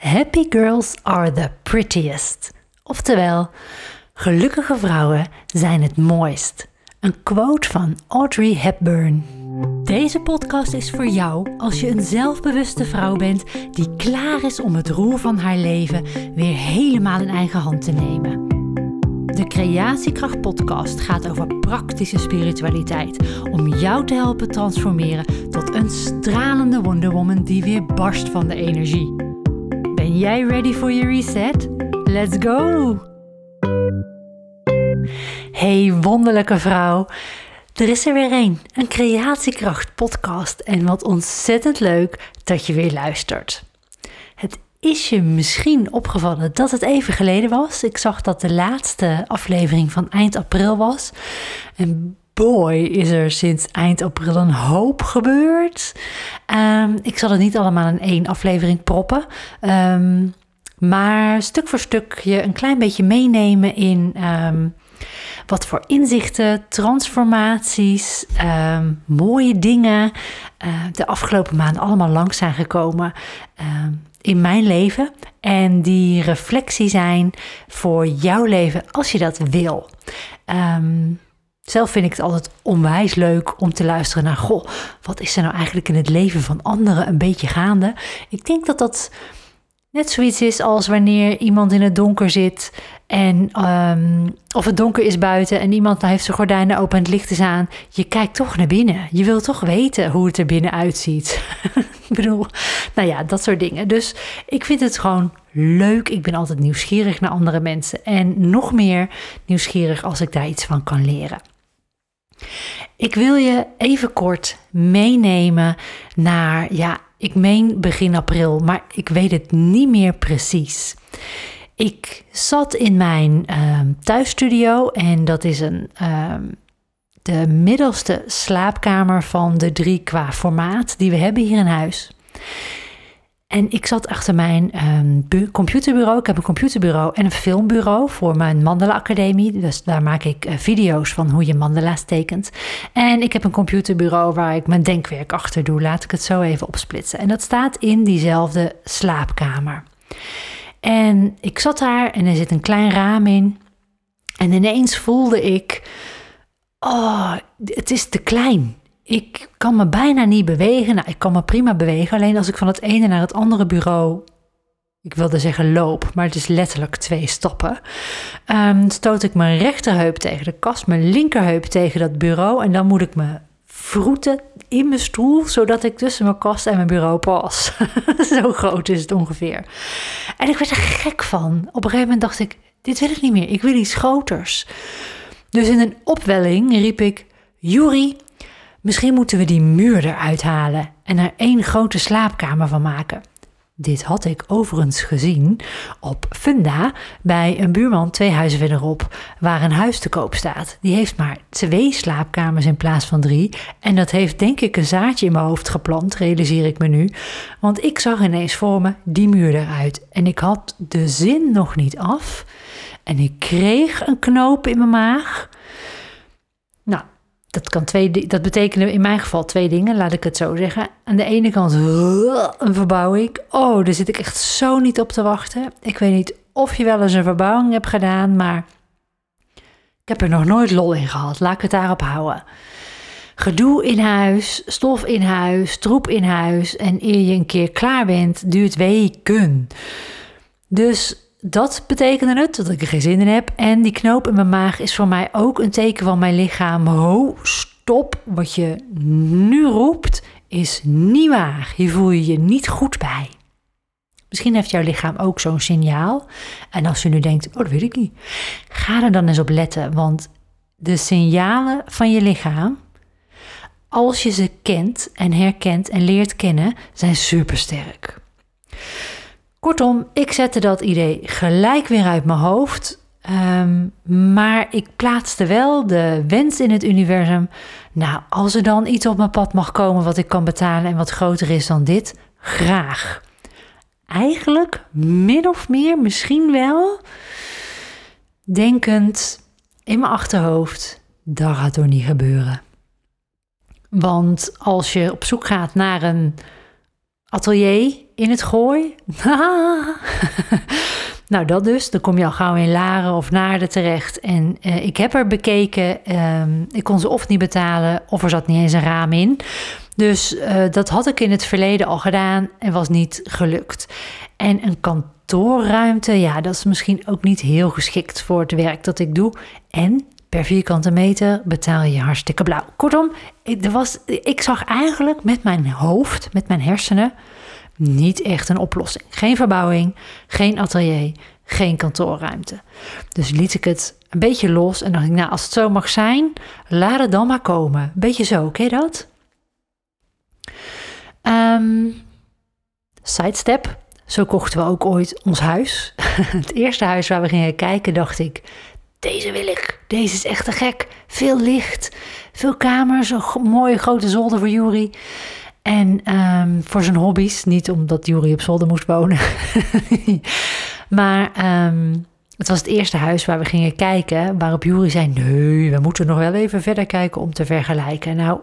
Happy girls are the prettiest. Oftewel, gelukkige vrouwen zijn het mooist. Een quote van Audrey Hepburn. Deze podcast is voor jou als je een zelfbewuste vrouw bent die klaar is om het roer van haar leven weer helemaal in eigen hand te nemen. De Creatiekracht Podcast gaat over praktische spiritualiteit om jou te helpen transformeren tot een stralende Wonder Woman die weer barst van de energie. Ben jij ready for your reset? Let's go! Hey wonderlijke vrouw, er is er weer een, een Creatiekracht podcast en wat ontzettend leuk dat je weer luistert. Het is je misschien opgevallen dat het even geleden was. Ik zag dat de laatste aflevering van eind april was. En boy, is er sinds eind april een hoop gebeurd. Um, ik zal het niet allemaal in één aflevering proppen. Um, maar stuk voor stuk je een klein beetje meenemen in um, wat voor inzichten, transformaties, mooie dingen uh, de afgelopen maanden allemaal langs zijn gekomen in mijn leven. En die reflectie zijn voor jouw leven als je dat wil. Zelf vind ik het altijd onwijs leuk om te luisteren naar, goh, wat is er nou eigenlijk in het leven van anderen een beetje gaande? Ik denk dat dat net zoiets is als wanneer iemand in het donker zit en um, of het donker is buiten en iemand heeft zijn gordijnen open en het licht is aan. Je kijkt toch naar binnen. Je wilt toch weten hoe het er binnen uitziet. ik bedoel, nou ja, dat soort dingen. Dus ik vind het gewoon leuk. Ik ben altijd nieuwsgierig naar andere mensen. En nog meer nieuwsgierig als ik daar iets van kan leren. Ik wil je even kort meenemen naar, ja, ik meen begin april, maar ik weet het niet meer precies. Ik zat in mijn uh, thuisstudio en dat is een, uh, de middelste slaapkamer van de drie qua formaat die we hebben hier in huis. En ik zat achter mijn um, computerbureau. Ik heb een computerbureau en een filmbureau voor mijn Mandala Academie. Dus daar maak ik uh, video's van hoe je mandala's tekent. En ik heb een computerbureau waar ik mijn denkwerk achter doe. Laat ik het zo even opsplitsen. En dat staat in diezelfde slaapkamer. En ik zat daar en er zit een klein raam in. En ineens voelde ik: Oh, het is te klein. Ik kan me bijna niet bewegen. Nou, ik kan me prima bewegen. Alleen als ik van het ene naar het andere bureau. Ik wilde zeggen loop, maar het is letterlijk twee stappen. Um, stoot ik mijn rechterheup tegen de kast, mijn linkerheup tegen dat bureau. En dan moet ik me vroeten in mijn stoel, zodat ik tussen mijn kast en mijn bureau pas. Zo groot is het ongeveer. En ik werd er gek van. Op een gegeven moment dacht ik: dit wil ik niet meer. Ik wil iets groters. Dus in een opwelling riep ik: Juri, Misschien moeten we die muur eruit halen en er één grote slaapkamer van maken. Dit had ik overigens gezien op Funda bij een buurman twee huizen verderop, waar een huis te koop staat. Die heeft maar twee slaapkamers in plaats van drie. En dat heeft denk ik een zaadje in mijn hoofd geplant, realiseer ik me nu. Want ik zag ineens voor me die muur eruit. En ik had de zin nog niet af. En ik kreeg een knoop in mijn maag. Dat, kan twee, dat betekenen in mijn geval twee dingen, laat ik het zo zeggen. Aan de ene kant een verbouwing. Oh, daar zit ik echt zo niet op te wachten. Ik weet niet of je wel eens een verbouwing hebt gedaan, maar ik heb er nog nooit lol in gehad. Laat ik het daarop houden. Gedoe in huis, stof in huis, troep in huis. En eer je een keer klaar bent, duurt weken. Dus dat betekende het dat ik er geen zin in heb. En die knoop in mijn maag is voor mij ook een teken van mijn lichaam. Ho, stop. Wat je nu roept is niet waar. Hier voel je je niet goed bij. Misschien heeft jouw lichaam ook zo'n signaal. En als je nu denkt, oh dat weet ik niet. Ga er dan eens op letten. Want de signalen van je lichaam, als je ze kent en herkent en leert kennen, zijn supersterk. Kortom, ik zette dat idee gelijk weer uit mijn hoofd. Ehm, maar ik plaatste wel de wens in het universum. Nou, als er dan iets op mijn pad mag komen wat ik kan betalen en wat groter is dan dit, graag. Eigenlijk min of meer, misschien wel, denkend in mijn achterhoofd, dat gaat toch niet gebeuren. Want als je op zoek gaat naar een atelier in het gooi. nou, dat dus. Dan kom je al gauw in Laren of Naarden terecht. En uh, ik heb er bekeken. Um, ik kon ze of niet betalen, of er zat niet eens een raam in. Dus uh, dat had ik in het verleden al gedaan en was niet gelukt. En een kantoorruimte, ja, dat is misschien ook niet heel geschikt voor het werk dat ik doe. En per vierkante meter betaal je hartstikke blauw. Kortom, ik, er was, ik zag eigenlijk met mijn hoofd, met mijn hersenen, niet echt een oplossing. Geen verbouwing, geen atelier, geen kantoorruimte. Dus liet ik het een beetje los en dacht ik, nou, als het zo mag zijn, laat het dan maar komen. Beetje zo, je dat? Um, sidestep, zo kochten we ook ooit ons huis. het eerste huis waar we gingen kijken, dacht ik, deze wil ik. Deze is echt te gek. Veel licht, veel kamers, een mooie grote zolder voor Jury. En um, voor zijn hobby's, niet omdat Jury op zolder moest wonen. maar um, het was het eerste huis waar we gingen kijken, waarop Jury zei: Nee, we moeten nog wel even verder kijken om te vergelijken. Nou,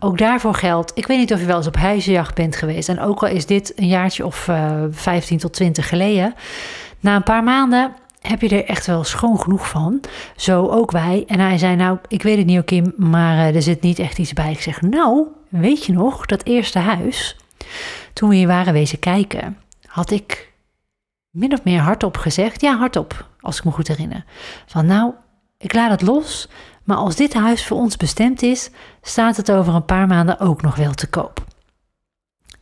ook daarvoor geldt. Ik weet niet of je wel eens op huizenjacht bent geweest. En ook al is dit een jaartje of uh, eh, 15 tot 20 geleden. Na een paar maanden heb je er echt wel schoon genoeg van. Zo ook wij. En hij zei: Nou, ik weet het niet, Kim, maar uh, er zit niet echt iets bij. Ik zeg: Nou, weet je nog, dat eerste huis, toen we hier waren wezen kijken, had ik min of meer hardop gezegd. Ja, hardop, als ik me goed herinner. Van nou, ik laat het los, maar als dit huis voor ons bestemd is, staat het over een paar maanden ook nog wel te koop.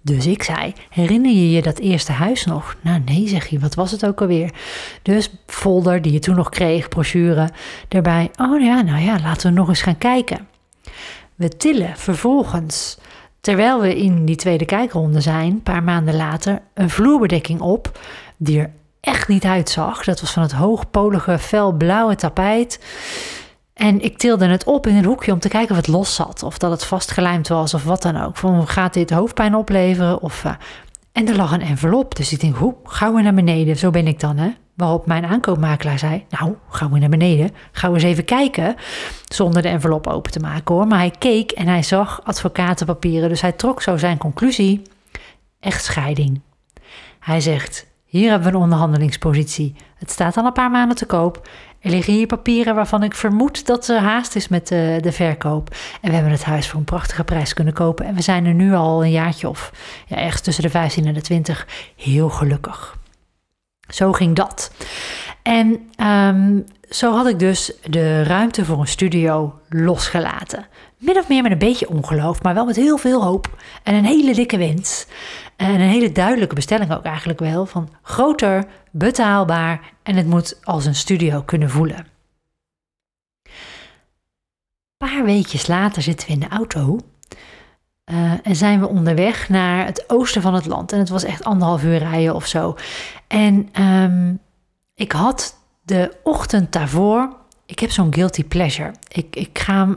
Dus ik zei: Herinner je je dat eerste huis nog? Nou, nee, zeg je, wat was het ook alweer? Dus folder die je toen nog kreeg, brochure erbij. Oh ja, nou ja, laten we nog eens gaan kijken. We tillen vervolgens, terwijl we in die tweede kijkronde zijn, een paar maanden later, een vloerbedekking op die er echt niet uitzag. Dat was van het hoogpolige felblauwe tapijt. En ik tilde het op in een hoekje om te kijken of het los zat. Of dat het vastgelijmd was of wat dan ook. Van gaat dit hoofdpijn opleveren? Of, uh, en er lag een envelop. Dus ik denk, hoe, gauw naar beneden. Zo ben ik dan, hè. Waarop mijn aankoopmakelaar zei, nou, gaan we naar beneden. Gaan we eens even kijken. Zonder de envelop open te maken, hoor. Maar hij keek en hij zag advocatenpapieren. Dus hij trok zo zijn conclusie. Echtscheiding. Hij zegt, hier hebben we een onderhandelingspositie. Het staat al een paar maanden te koop. Er liggen hier papieren waarvan ik vermoed dat er haast is met de, de verkoop. En we hebben het huis voor een prachtige prijs kunnen kopen. En we zijn er nu al een jaartje of ja, ergens tussen de 15 en de 20 heel gelukkig. Zo ging dat. En um, zo had ik dus de ruimte voor een studio losgelaten. Min of meer met een beetje ongeloof, maar wel met heel veel hoop en een hele dikke wens. En een hele duidelijke bestelling ook eigenlijk wel van groter, betaalbaar en het moet als een studio kunnen voelen. Een paar weekjes later zitten we in de auto uh, en zijn we onderweg naar het oosten van het land. En het was echt anderhalf uur rijden of zo. En um, ik had de ochtend daarvoor. Ik heb zo'n guilty pleasure. Ik, ik ga.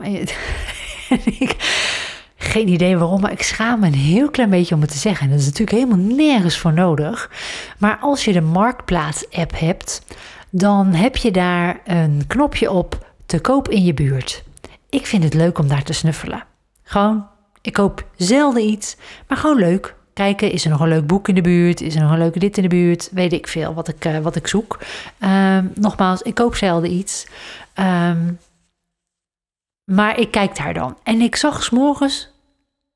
ik, geen idee waarom, maar ik schaam me een heel klein beetje om het te zeggen. En dat is natuurlijk helemaal nergens voor nodig. Maar als je de Marktplaats-app hebt, dan heb je daar een knopje op te koop in je buurt. Ik vind het leuk om daar te snuffelen. Gewoon, ik koop zelden iets, maar gewoon leuk. Kijken, is er nog een leuk boek in de buurt? Is er nog een leuke dit in de buurt? Weet ik veel wat ik, uh, wat ik zoek. Um, nogmaals, ik koop zelden iets. Um, maar ik kijk daar dan. En ik zag s morgens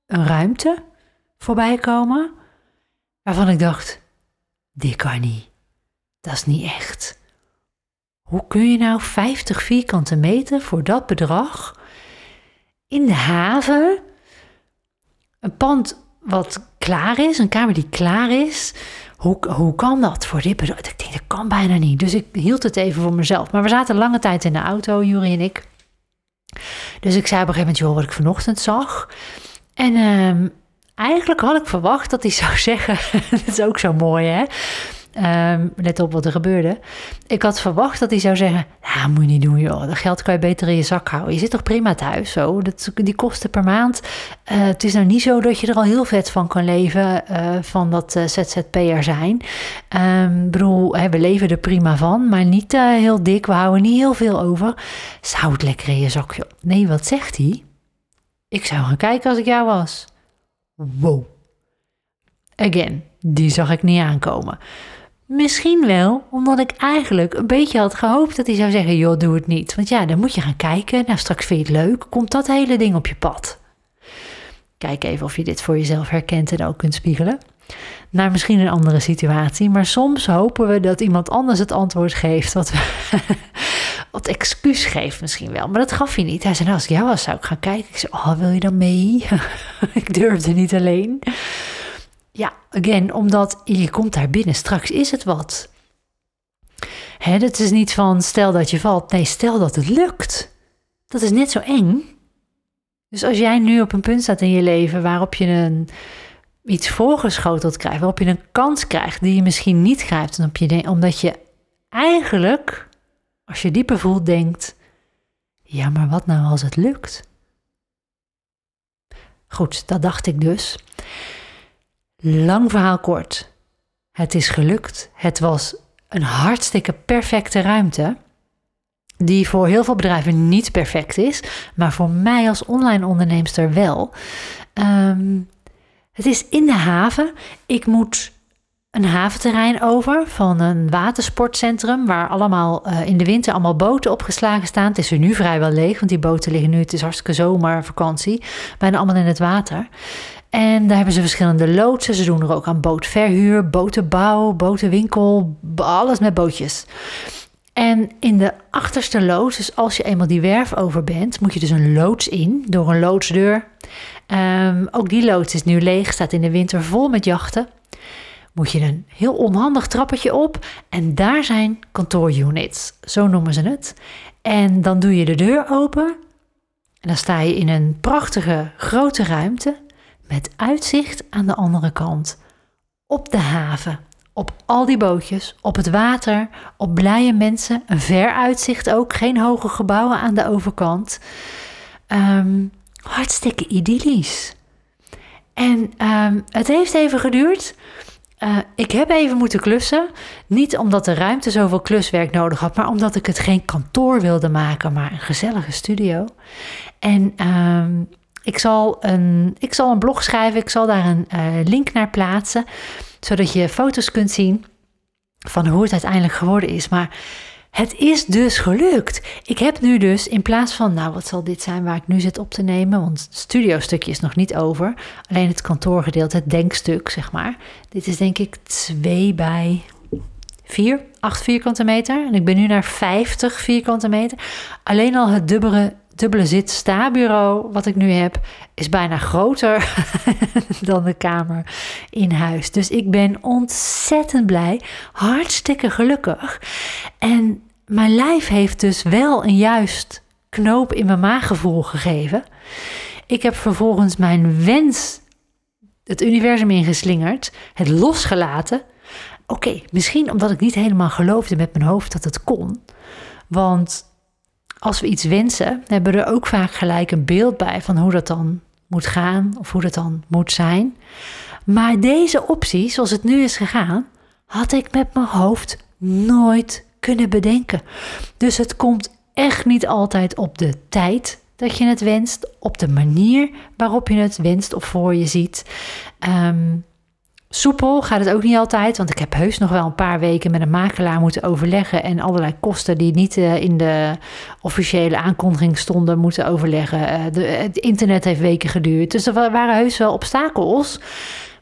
een ruimte voorbij komen. Waarvan ik dacht: dit kan niet. Dat is niet echt. Hoe kun je nou 50 vierkante meter voor dat bedrag in de haven een pand wat klaar is, een kamer die klaar is. Hoe, hoe kan dat voor dit bedrag? Ik denk, dat kan bijna niet. Dus ik hield het even voor mezelf. Maar we zaten lange tijd in de auto, Jury en ik. Dus ik zei op een gegeven moment, joh, wat ik vanochtend zag. En uh, eigenlijk had ik verwacht dat hij zou zeggen, dat is ook zo mooi hè. Um, let op wat er gebeurde. Ik had verwacht dat hij zou zeggen: Nou, moet je niet doen, joh. Dat geld kan je beter in je zak houden. Je zit toch prima thuis, zo. Dat, die kosten per maand. Uh, het is nou niet zo dat je er al heel vet van kan leven. Uh, van dat uh, ZZP'er zijn. Um, bedoel, hè, we leven er prima van, maar niet heel dik. We houden niet heel veel over. Zou het lekker in je zak. Nee, wat zegt hij? Ik zou gaan kijken als ik jou was. Wow. Again Die zag ik niet aankomen. Misschien wel omdat ik eigenlijk een beetje had gehoopt dat hij zou zeggen: joh, doe het niet. Want ja, dan moet je gaan kijken. Nou, straks vind je het leuk. Komt dat hele ding op je pad? Kijk even of je dit voor jezelf herkent en ook kunt spiegelen. Naar misschien een andere situatie. Maar soms hopen we dat iemand anders het antwoord geeft. Wat, wat excuus geeft misschien wel. Maar dat gaf hij niet. Hij zei, nou, als ik jou was, zou ik gaan kijken. Ik zei, oh, wil je dan mee? ik durfde niet alleen. Ja, again, omdat je komt daar binnen. Straks is het wat. Hè, het is niet van stel dat je valt. Nee, stel dat het lukt. Dat is net zo eng. Dus als jij nu op een punt staat in je leven waarop je een, iets voorgeschoteld krijgt, waarop je een kans krijgt die je misschien niet grijpt, omdat je, omdat je eigenlijk, als je dieper voelt, denkt: ja, maar wat nou als het lukt? Goed, dat dacht ik dus. Lang verhaal kort. Het is gelukt. Het was een hartstikke perfecte ruimte. Die voor heel veel bedrijven niet perfect is, maar voor mij als online onderneemster wel. Ehm, het is in de haven. Ik moet een haventerrein over van een watersportcentrum. Waar allemaal uh, in de winter allemaal boten opgeslagen staan. Het is er nu vrijwel leeg, want die boten liggen nu. Het is hartstikke zomervakantie. Bijna allemaal in het water. En daar hebben ze verschillende loodsen. Ze doen er ook aan bootverhuur, botenbouw, botenwinkel, alles met bootjes. En in de achterste loods, dus als je eenmaal die werf over bent, moet je dus een loods in door een loodsdeur. Um, ook die loods is nu leeg, staat in de winter vol met jachten. Moet je een heel onhandig trappetje op en daar zijn kantoorunits, zo noemen ze het. En dan doe je de deur open en dan sta je in een prachtige grote ruimte met uitzicht aan de andere kant op de haven, op al die bootjes, op het water, op blije mensen, een ver uitzicht ook, geen hoge gebouwen aan de overkant. Um, hartstikke idyllisch. En um, het heeft even geduurd. Uh, ik heb even moeten klussen. Niet omdat de ruimte zoveel kluswerk nodig had, maar omdat ik het geen kantoor wilde maken, maar een gezellige studio. En um, ik zal, een, ik zal een blog schrijven, ik zal daar een uh, link naar plaatsen, zodat je foto's kunt zien van hoe het uiteindelijk geworden is. Maar het is dus gelukt. Ik heb nu dus in plaats van, nou wat zal dit zijn waar ik nu zit op te nemen, want het studiostukje is nog niet over, alleen het kantoorgedeelte, het denkstuk zeg maar. Dit is denk ik 2 bij 4, 8 vierkante meter. En ik ben nu naar 50 vierkante meter. Alleen al het dubbele dubbele zit sta-bureau wat ik nu heb is bijna groter dan de kamer in huis. Dus ik ben ontzettend blij, hartstikke gelukkig. En mijn lijf heeft dus wel een juist knoop in mijn maaggevoel gegeven. Ik heb vervolgens mijn wens het universum ingeslingerd, het losgelaten. Oké, misschien omdat ik niet helemaal geloofde met mijn hoofd dat het kon. Want als we iets wensen, hebben we er ook vaak gelijk een beeld bij van hoe dat dan moet gaan of hoe dat dan moet zijn. Maar deze optie, zoals het nu is gegaan, had ik met mijn hoofd nooit kunnen bedenken. Dus het komt echt niet altijd op de tijd dat je het wenst, op de manier waarop je het wenst of voor je ziet. Um, Soepel gaat het ook niet altijd, want ik heb heus nog wel een paar weken met een makelaar moeten overleggen en allerlei kosten die niet uh, in de officiële aankondiging stonden moeten overleggen. Uh, de, het internet heeft weken geduurd, dus er waren heus wel obstakels,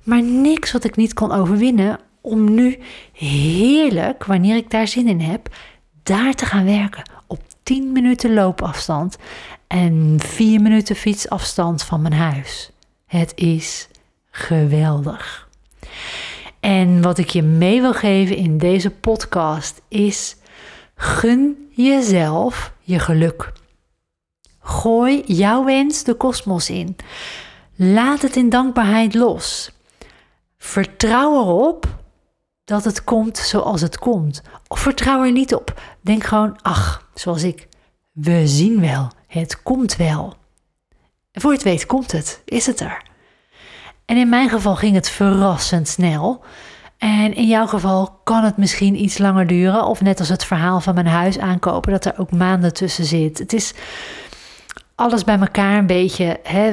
maar niks wat ik niet kon overwinnen om nu heerlijk, wanneer ik daar zin in heb, daar te gaan werken op 10 minuten loopafstand en 4 minuten fietsafstand van mijn huis. Het is geweldig. En wat ik je mee wil geven in deze podcast is: gun jezelf je geluk. Gooi jouw wens de kosmos in. Laat het in dankbaarheid los. Vertrouw erop dat het komt zoals het komt. Of vertrouw er niet op. Denk gewoon, ach, zoals ik. We zien wel, het komt wel. En voor je het weet komt het, is het er. En in mijn geval ging het verrassend snel. En in jouw geval kan het misschien iets langer duren. Of net als het verhaal van mijn huis aankopen, dat er ook maanden tussen zit. Het is alles bij elkaar een beetje. Hè,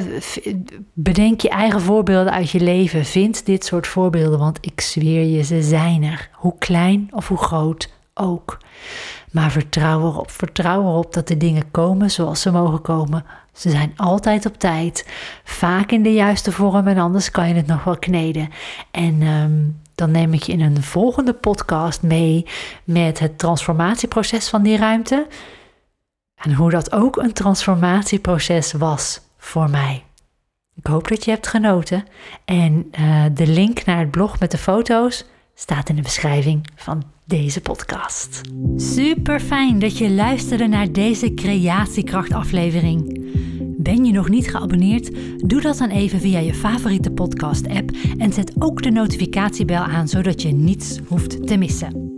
bedenk je eigen voorbeelden uit je leven. Vind dit soort voorbeelden, want ik zweer je, ze zijn er. Hoe klein of hoe groot ook. Maar vertrouw erop, vertrouw erop dat de dingen komen zoals ze mogen komen. Ze zijn altijd op tijd, vaak in de juiste vorm en anders kan je het nog wel kneden. En ehm, dan neem ik je in een volgende podcast mee met het transformatieproces van die ruimte. En hoe dat ook een transformatieproces was voor mij. Ik hoop dat je hebt genoten. En uh, de link naar het blog met de foto's staat in de beschrijving van deze podcast. Super fijn dat je luisterde naar deze Creatiekracht aflevering. Ben je nog niet geabonneerd? Doe dat dan even via je favoriete podcast app en zet ook de notificatiebel aan zodat je niets hoeft te missen.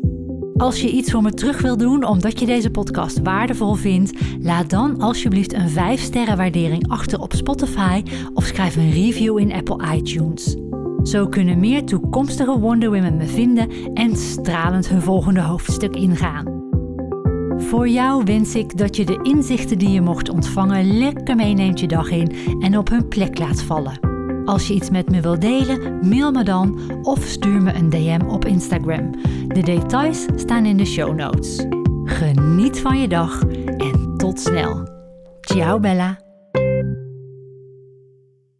Als je iets voor me terug wil doen omdat je deze podcast waardevol vindt, laat dan alsjeblieft een 5-sterren waardering achter op Spotify of schrijf een review in Apple iTunes. Zo kunnen meer toekomstige Wonder Women me vinden en stralend hun volgende hoofdstuk ingaan. Voor jou wens ik dat je de inzichten die je mocht ontvangen lekker meeneemt je dag in en op hun plek laat vallen. Als je iets met me wilt delen, mail me dan of stuur me een DM op Instagram. De details staan in de show notes. Geniet van je dag en tot snel. Ciao Bella.